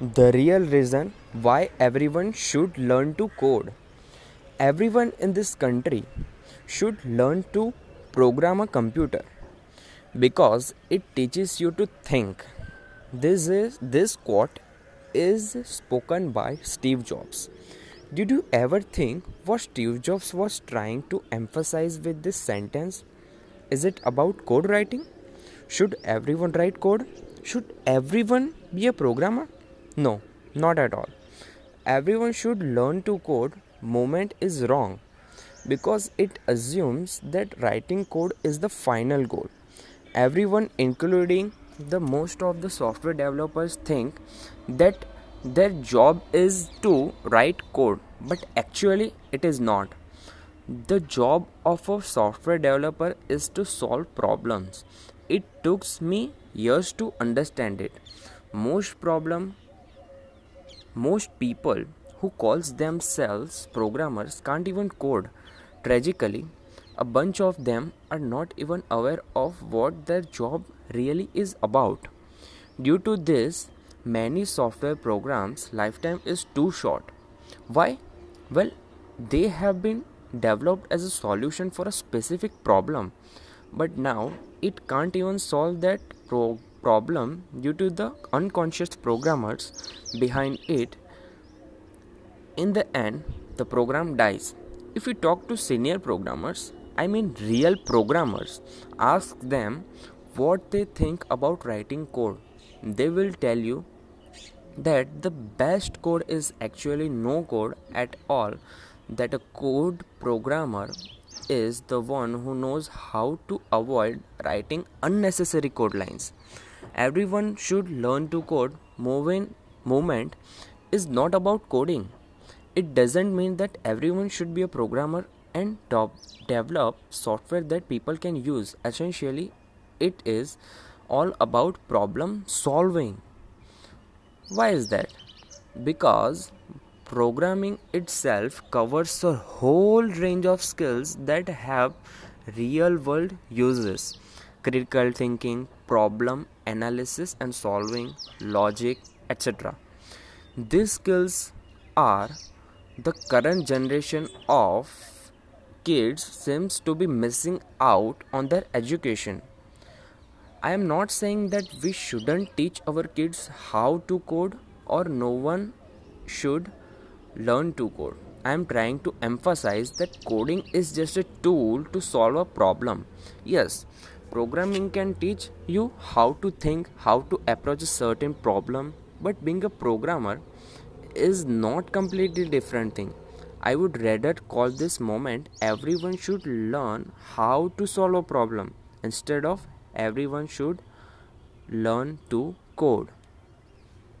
the real reason why everyone should learn to code. Everyone in this country should learn to program a computer because it teaches you to think. This is this quote is spoken by Steve Jobs. Did you ever think what Steve Jobs was trying to emphasize with this sentence? Is it about code writing? Should everyone write code? Should everyone be a programmer? No, not at all. Everyone should learn to code. Moment is wrong. Because it assumes that writing code is the final goal. Everyone including the most of the software developers think that their job is to write code. But actually it is not. The job of a software developer is to solve problems. It took me years to understand it. Most problem most people who calls themselves programmers can't even code. Tragically a bunch of them are not even aware of what their job really is about. Due to this many software programs lifetime is too short. Why? Well they have been developed as a solution for a specific problem but now it can't even solve that pro- problem due to the unconscious programmers behind it. In the end the program dies. If you talk to senior programmers i mean real programmers ask them what they think about writing code. They will tell you that the best code is actually no code at all that a code programmer is the one who knows how to avoid writing unnecessary code lines. Everyone should learn to code. Moving movement is not about coding. It doesn't mean that everyone should be a programmer and top develop software that people can use. Essentially, it is all about problem solving. Why is that? Because programming itself covers a whole range of skills that have real world uses critical thinking problem analysis and solving logic etc these skills are the current generation of kids seems to be missing out on their education i am not saying that we shouldn't teach our kids how to code or no one should learn to code. I am trying to emphasize that coding is just a tool to solve a problem. Yes, programming can teach you how to think, how to approach a certain problem, but being a programmer is not completely different thing. I would rather call this moment everyone should learn how to solve a problem instead of everyone should learn to code.